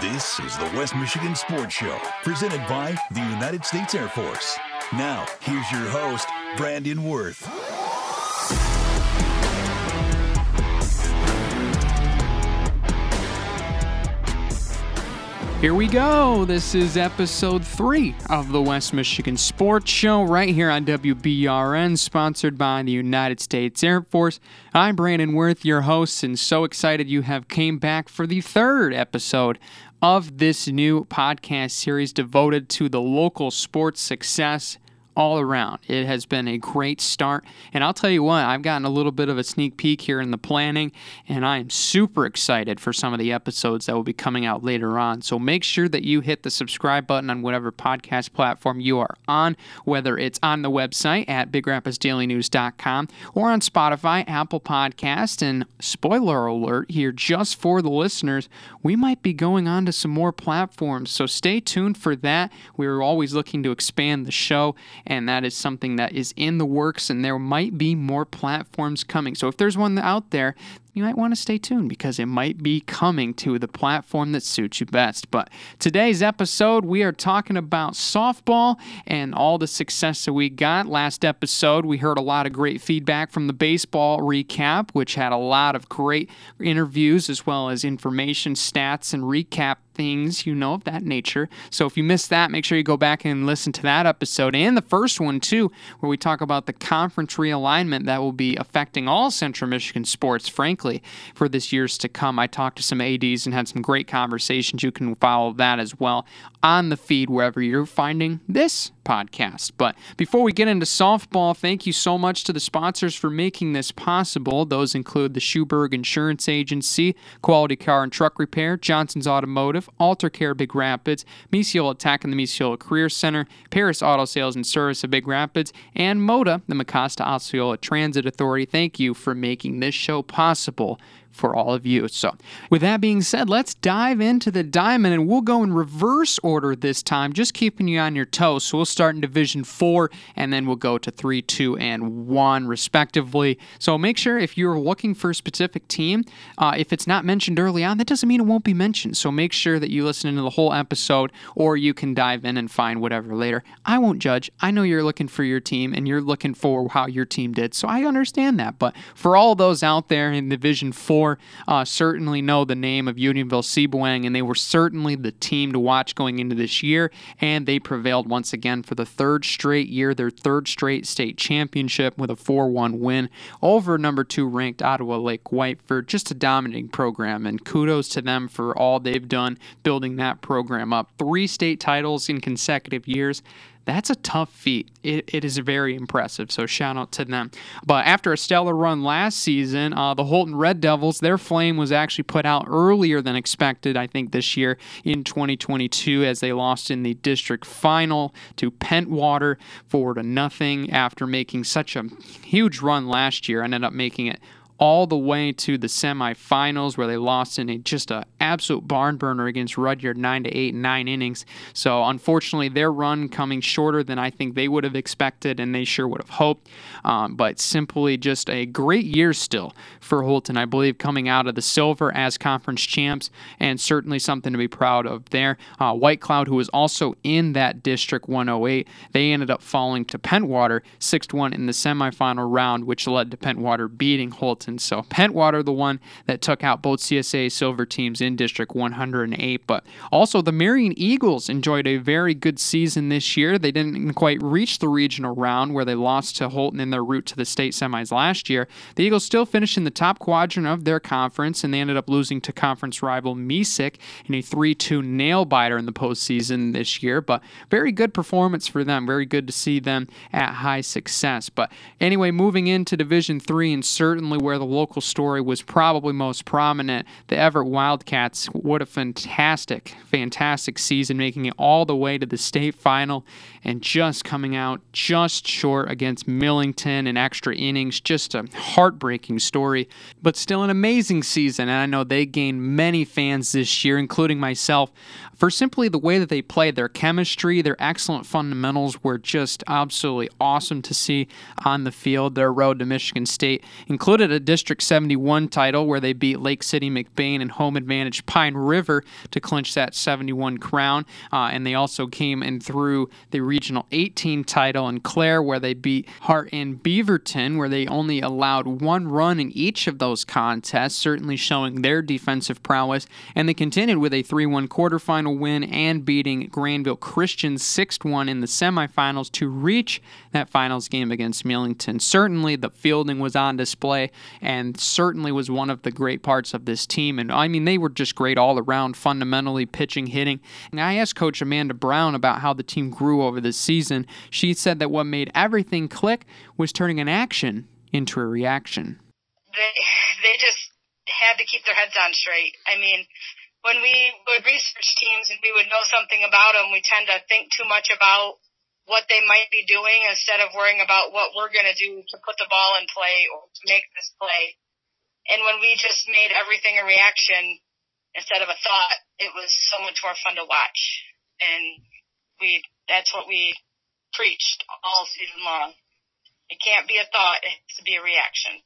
This is the West Michigan Sports Show, presented by the United States Air Force. Now, here's your host, Brandon Worth. Here we go. This is episode three of the West Michigan Sports Show right here on WBRN, sponsored by the United States Air Force. I'm Brandon Worth, your host, and so excited you have came back for the third episode of this new podcast series devoted to the local sports success all around. It has been a great start. And I'll tell you what, I've gotten a little bit of a sneak peek here in the planning, and I am super excited for some of the episodes that will be coming out later on. So make sure that you hit the subscribe button on whatever podcast platform you are on, whether it's on the website at bigrapidsdailynews.com or on Spotify, Apple Podcast, and spoiler alert here just for the listeners, we might be going on to some more platforms. So stay tuned for that. We're always looking to expand the show and that is something that is in the works, and there might be more platforms coming. So if there's one out there you might want to stay tuned because it might be coming to the platform that suits you best. But today's episode, we are talking about softball and all the success that we got. Last episode, we heard a lot of great feedback from the baseball recap, which had a lot of great interviews as well as information, stats, and recap things, you know, of that nature. So if you missed that, make sure you go back and listen to that episode and the first one too, where we talk about the conference realignment that will be affecting all Central Michigan sports, frankly for this years to come. I talked to some ADs and had some great conversations. You can follow that as well on the feed wherever you're finding this podcast. But before we get into softball, thank you so much to the sponsors for making this possible. Those include the Schuberg Insurance Agency, Quality Car and Truck Repair, Johnson's Automotive, Alter Care Big Rapids, Misiola Tech and the Misiola Career Center, Paris Auto Sales and Service of Big Rapids, and MODA, the Mecosta Osceola Transit Authority. Thank you for making this show possible for all of you. So, with that being said, let's dive into the diamond and we'll go in reverse order this time, just keeping you on your toes. So, we'll start in Division 4 and then we'll go to 3, 2, and 1, respectively. So, make sure if you're looking for a specific team, uh, if it's not mentioned early on, that doesn't mean it won't be mentioned. So, make sure that you listen to the whole episode or you can dive in and find whatever later. I won't judge. I know you're looking for your team and you're looking for how your team did. So, I understand that. But for all those out there in Division 4, uh, certainly know the name of Unionville Sebewaing, and they were certainly the team to watch going into this year, and they prevailed once again for the third straight year, their third straight state championship with a 4 1 win over number two ranked Ottawa Lake Whiteford Just a dominating program, and kudos to them for all they've done building that program up. Three state titles in consecutive years that's a tough feat. It, it is very impressive. So shout out to them. But after a stellar run last season, uh, the Holton Red Devils, their flame was actually put out earlier than expected, I think, this year in 2022 as they lost in the district final to Pentwater four to nothing after making such a huge run last year. Ended up making it all the way to the semifinals where they lost in a, just an absolute barn burner against Rudyard, nine to eight, nine innings. So unfortunately, their run coming shorter than I think they would have expected, and they sure would have hoped. Um, but simply just a great year still for Holton, I believe, coming out of the silver as conference champs, and certainly something to be proud of there. Uh, White Cloud, who was also in that District 108, they ended up falling to Pentwater 6 to 1 in the semifinal round, which led to Pentwater beating Holton and So Pentwater, the one that took out both CSA silver teams in District 108, but also the Marion Eagles enjoyed a very good season this year. They didn't quite reach the regional round where they lost to Holton in their route to the state semis last year. The Eagles still finished in the top quadrant of their conference, and they ended up losing to conference rival Mesick in a 3-2 nail biter in the postseason this year. But very good performance for them. Very good to see them at high success. But anyway, moving into Division Three, and certainly where where the local story was probably most prominent. The Evart Wildcats, what a fantastic, fantastic season, making it all the way to the state final and just coming out just short against Millington in extra innings. Just a heartbreaking story, but still an amazing season. And I know they gained many fans this year, including myself for simply the way that they played. Their chemistry, their excellent fundamentals were just absolutely awesome to see on the field. Their road to Michigan State included a District 71 title where they beat Lake City McBain and home advantage Pine River to clinch that 71 crown. Uh, and they also came and through the Regional 18 title in Clare where they beat Hart and Beaverton, where they only allowed one run in each of those contests, certainly showing their defensive prowess. And they continued with a 3 1 quarterfinal win and beating Granville Christian 6 1 in the semifinals to reach that finals game against Millington. Certainly, the fielding was on display and certainly was one of the great parts of this team. And I mean, they were just great all around, fundamentally, pitching, hitting. And I asked Coach Amanda Brown about how the team grew over the season. She said that what made everything click was turning an action into a reaction. They, they just had to keep their heads on straight. I mean, when we would research teams and we would know something about them, we tend to think too much about what they might be doing instead of worrying about what we're going to do to put the ball in play or to make this play. And when we just made everything a reaction instead of a thought, it was so much more fun to watch. And we, that's what we preached all season long. It can't be a thought, it has to be a reaction.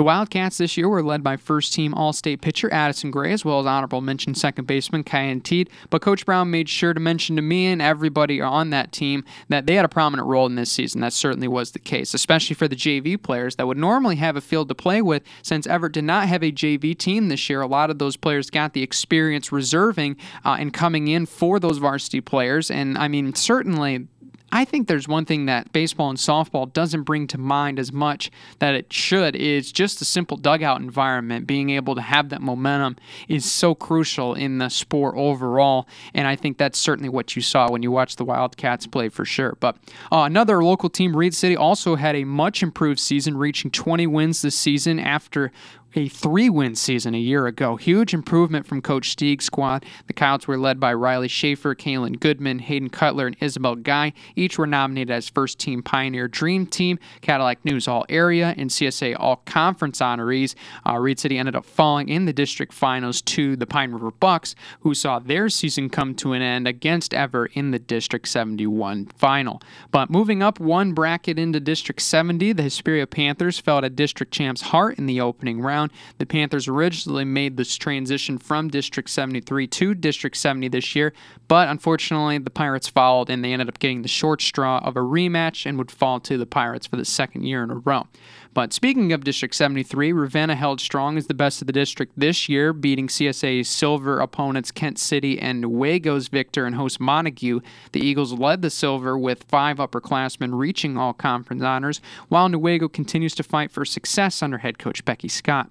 The Wildcats this year were led by first team All State pitcher Addison Gray, as well as honorable mention second baseman Kyan Teed. But Coach Brown made sure to mention to me and everybody on that team that they had a prominent role in this season. That certainly was the case, especially for the JV players that would normally have a field to play with. Since Evart did not have a JV team this year, a lot of those players got the experience reserving uh, and coming in for those varsity players. And I mean, certainly I think there's one thing that baseball and softball doesn't bring to mind as much that it should is just the simple dugout environment. Being able to have that momentum is so crucial in the sport overall, and I think that's certainly what you saw when you watched the Wildcats play for sure. But uh, another local team, Reed City, also had a much improved season, reaching 20 wins this season after a three win season a year ago. Huge improvement from Coach Steig's squad. The Coyotes were led by Riley Schaefer, Kaylin Goodman, Hayden Cutler, and Isabel Guy. Each were nominated as First Team Pioneer Dream Team, Cadillac News All Area, and CSA All Conference honorees. Uh, Reed City ended up falling in the district finals to the Pine River Bucks, who saw their season come to an end against Evart in the District 71 final. But moving up one bracket into District 70, the Hesperia Panthers fell to District Champs Hart in the opening round. The Panthers originally made this transition from District 73 to District 70 this year, but unfortunately, the Pirates followed and they ended up getting the short straw of a rematch and would fall to the Pirates for the second year in a row. But speaking of District 73, Ravenna held strong as the best of the district this year, beating CSA's silver opponents Kent City and Newaygo's victor and host Montague. The Eagles led the silver with five upperclassmen reaching all conference honors, while Nuego continues to fight for success under head coach Becky Scott.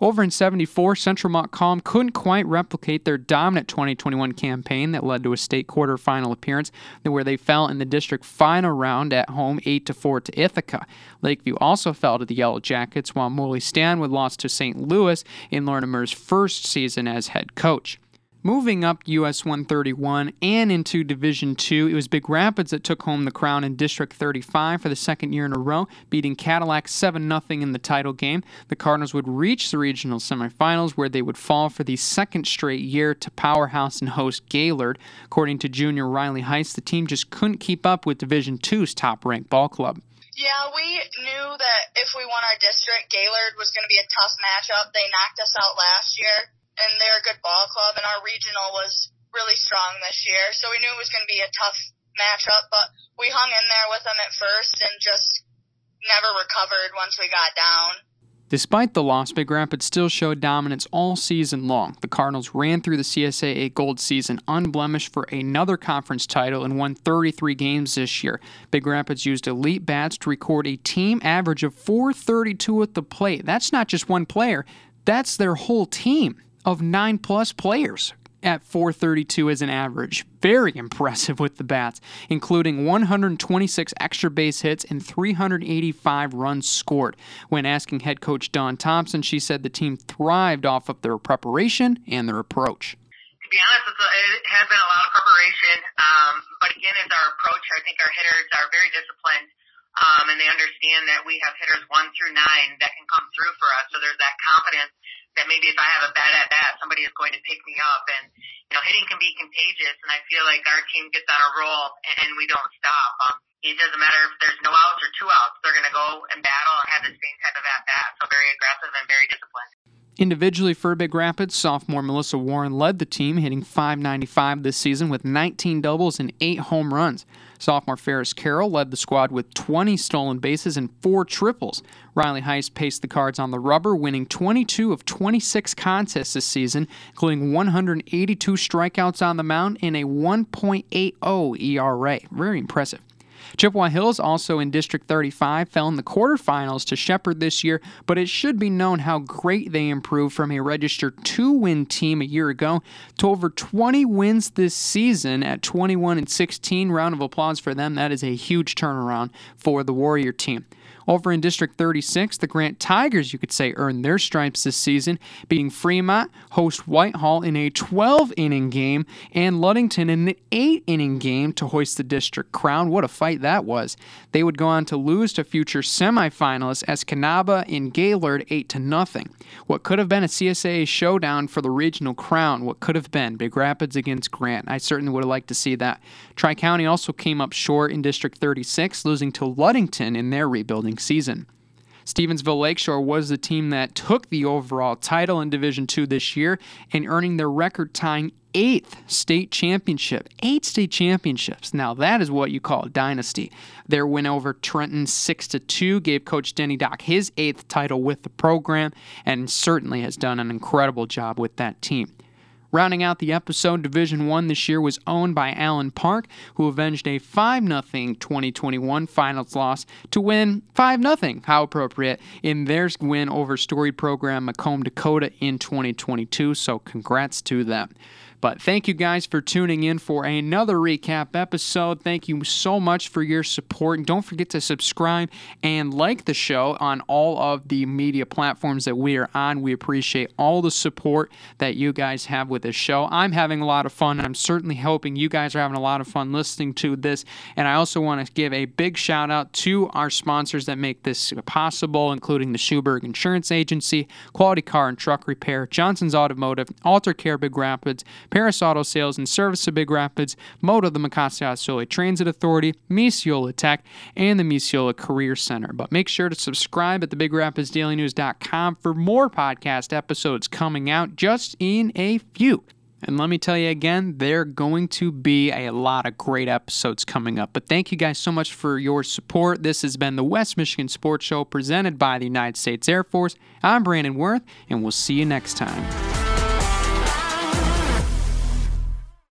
Over in 74, Central Montcalm couldn't quite replicate their dominant 2021 campaign that led to a state quarterfinal appearance where they fell in the district final round at home 8 to 4 to Ithaca. Lakeview also fell to the Yellow Jackets while Morley Stanwood lost to St. Louis in Lorimer's first season as head coach. Moving up US 131 and into Division 2, it was Big Rapids that took home the crown in District 35 for the second year in a row, beating Cadillac 7 0 in the title game. The Cardinals would reach the regional semifinals where they would fall for the second straight year to powerhouse and host Gaylord. According to junior Riley Heist, the team just couldn't keep up with Division 2's top ranked ball club. Yeah, we knew that if we won our district, Gaylord was going to be a tough matchup. They knocked us out last year and they're a good ball club, and our regional was really strong this year, so we knew it was going to be a tough matchup, but we hung in there with them at first and just never recovered once we got down. Despite the loss, Big Rapids still showed dominance all season long. The Cardinals ran through the CSAA Gold season unblemished for another conference title and won 33 games this year. Big Rapids used elite bats to record a team average of 432 at the plate. That's not just one player, that's their whole team of nine plus players at 432 as an average. Very impressive with the bats, including 126 extra base hits and 385 runs scored. When asking head coach Dawn Thompson, she said the team thrived off of their preparation and their approach. To be honest, a, it has been a lot of preparation, um, but again, it's our approach. I think our hitters are very disciplined. Um, and they understand that we have hitters one through nine that can come through for us. So there's that confidence that maybe if I have a bad at bat, somebody is going to pick me up. And, you know, hitting can be contagious. And I feel like our team gets on a roll and we don't stop. Um, it doesn't matter if there's no outs or two outs. They're going to go and battle and have the same type of at bat. So very aggressive and very disciplined. Individually for Big Rapids, sophomore Melissa Warren led the team, hitting 595 this season with 19 doubles and 8 home runs. Sophomore Ferris Carroll led the squad with 20 stolen bases and 4 triples. Riley Heist paced the cards on the rubber, winning 22 of 26 contests this season, including 182 strikeouts on the mound and a 1.80 ERA. Very impressive. Chippewa Hills, also in District 35, fell in the quarterfinals to Shepherd this year, but it should be known how great they improved from a registered two win team a year ago to over 20 wins this season at 21 and 16. Round of applause for them. That is a huge turnaround for the Warrior team. Over in District 36, the Grant Tigers, you could say, earned their stripes this season, beating Fremont, host Whitehall in a 12 inning game, and Ludington in an 8 inning game to hoist the district crown. What a fight that was. They would go on to lose to future semifinalists Escanaba and Gaylord 8 to nothing. What could have been a CSAA showdown for the regional crown, what could have been Big Rapids against Grant. I certainly would have liked to see that. Tri County also came up short in District 36, losing to Ludington in their rebuilding season. Stevensville Lakeshore was the team that took the overall title in Division II this year and earning their record tying eighth state championship. Eight state championships. Now that is what you call a dynasty. Their win over Trenton 6 to 2 gave Coach Denny Dock his eighth title with the program and certainly has done an incredible job with that team. Rounding out the episode, Division 1 this year was owned by Allen Park, who avenged a 5 0 2021 finals loss to win 5 0, how appropriate, in their win over storied program Macomb Dakota in 2022. So congrats to them. But thank you guys for tuning in for another recap episode. Thank you so much for your support. And don't forget to subscribe and like the show on all of the media platforms that we are on. We appreciate all the support that you guys have with this show. I'm having a lot of fun. I'm certainly hoping you guys are having a lot of fun listening to this. And I also want to give a big shout out to our sponsors that make this possible, including the Schuberg Insurance Agency, Quality Car and Truck Repair, Johnson's Automotive, Alter Care Big Rapids, Paris Auto Sales and Service of Big Rapids, Moto the Mecosta Osceola Transit Authority, Misiola Tech, and the Misiola Career Center. But make sure to subscribe at thebigrapidsdailynews.com for more podcast episodes coming out just in a few. And let me tell you again, there are going to be a lot of great episodes coming up. But thank you guys so much for your support. This has been the West Michigan Sports Show presented by the United States Air Force. I'm Brandon Worth, and we'll see you next time.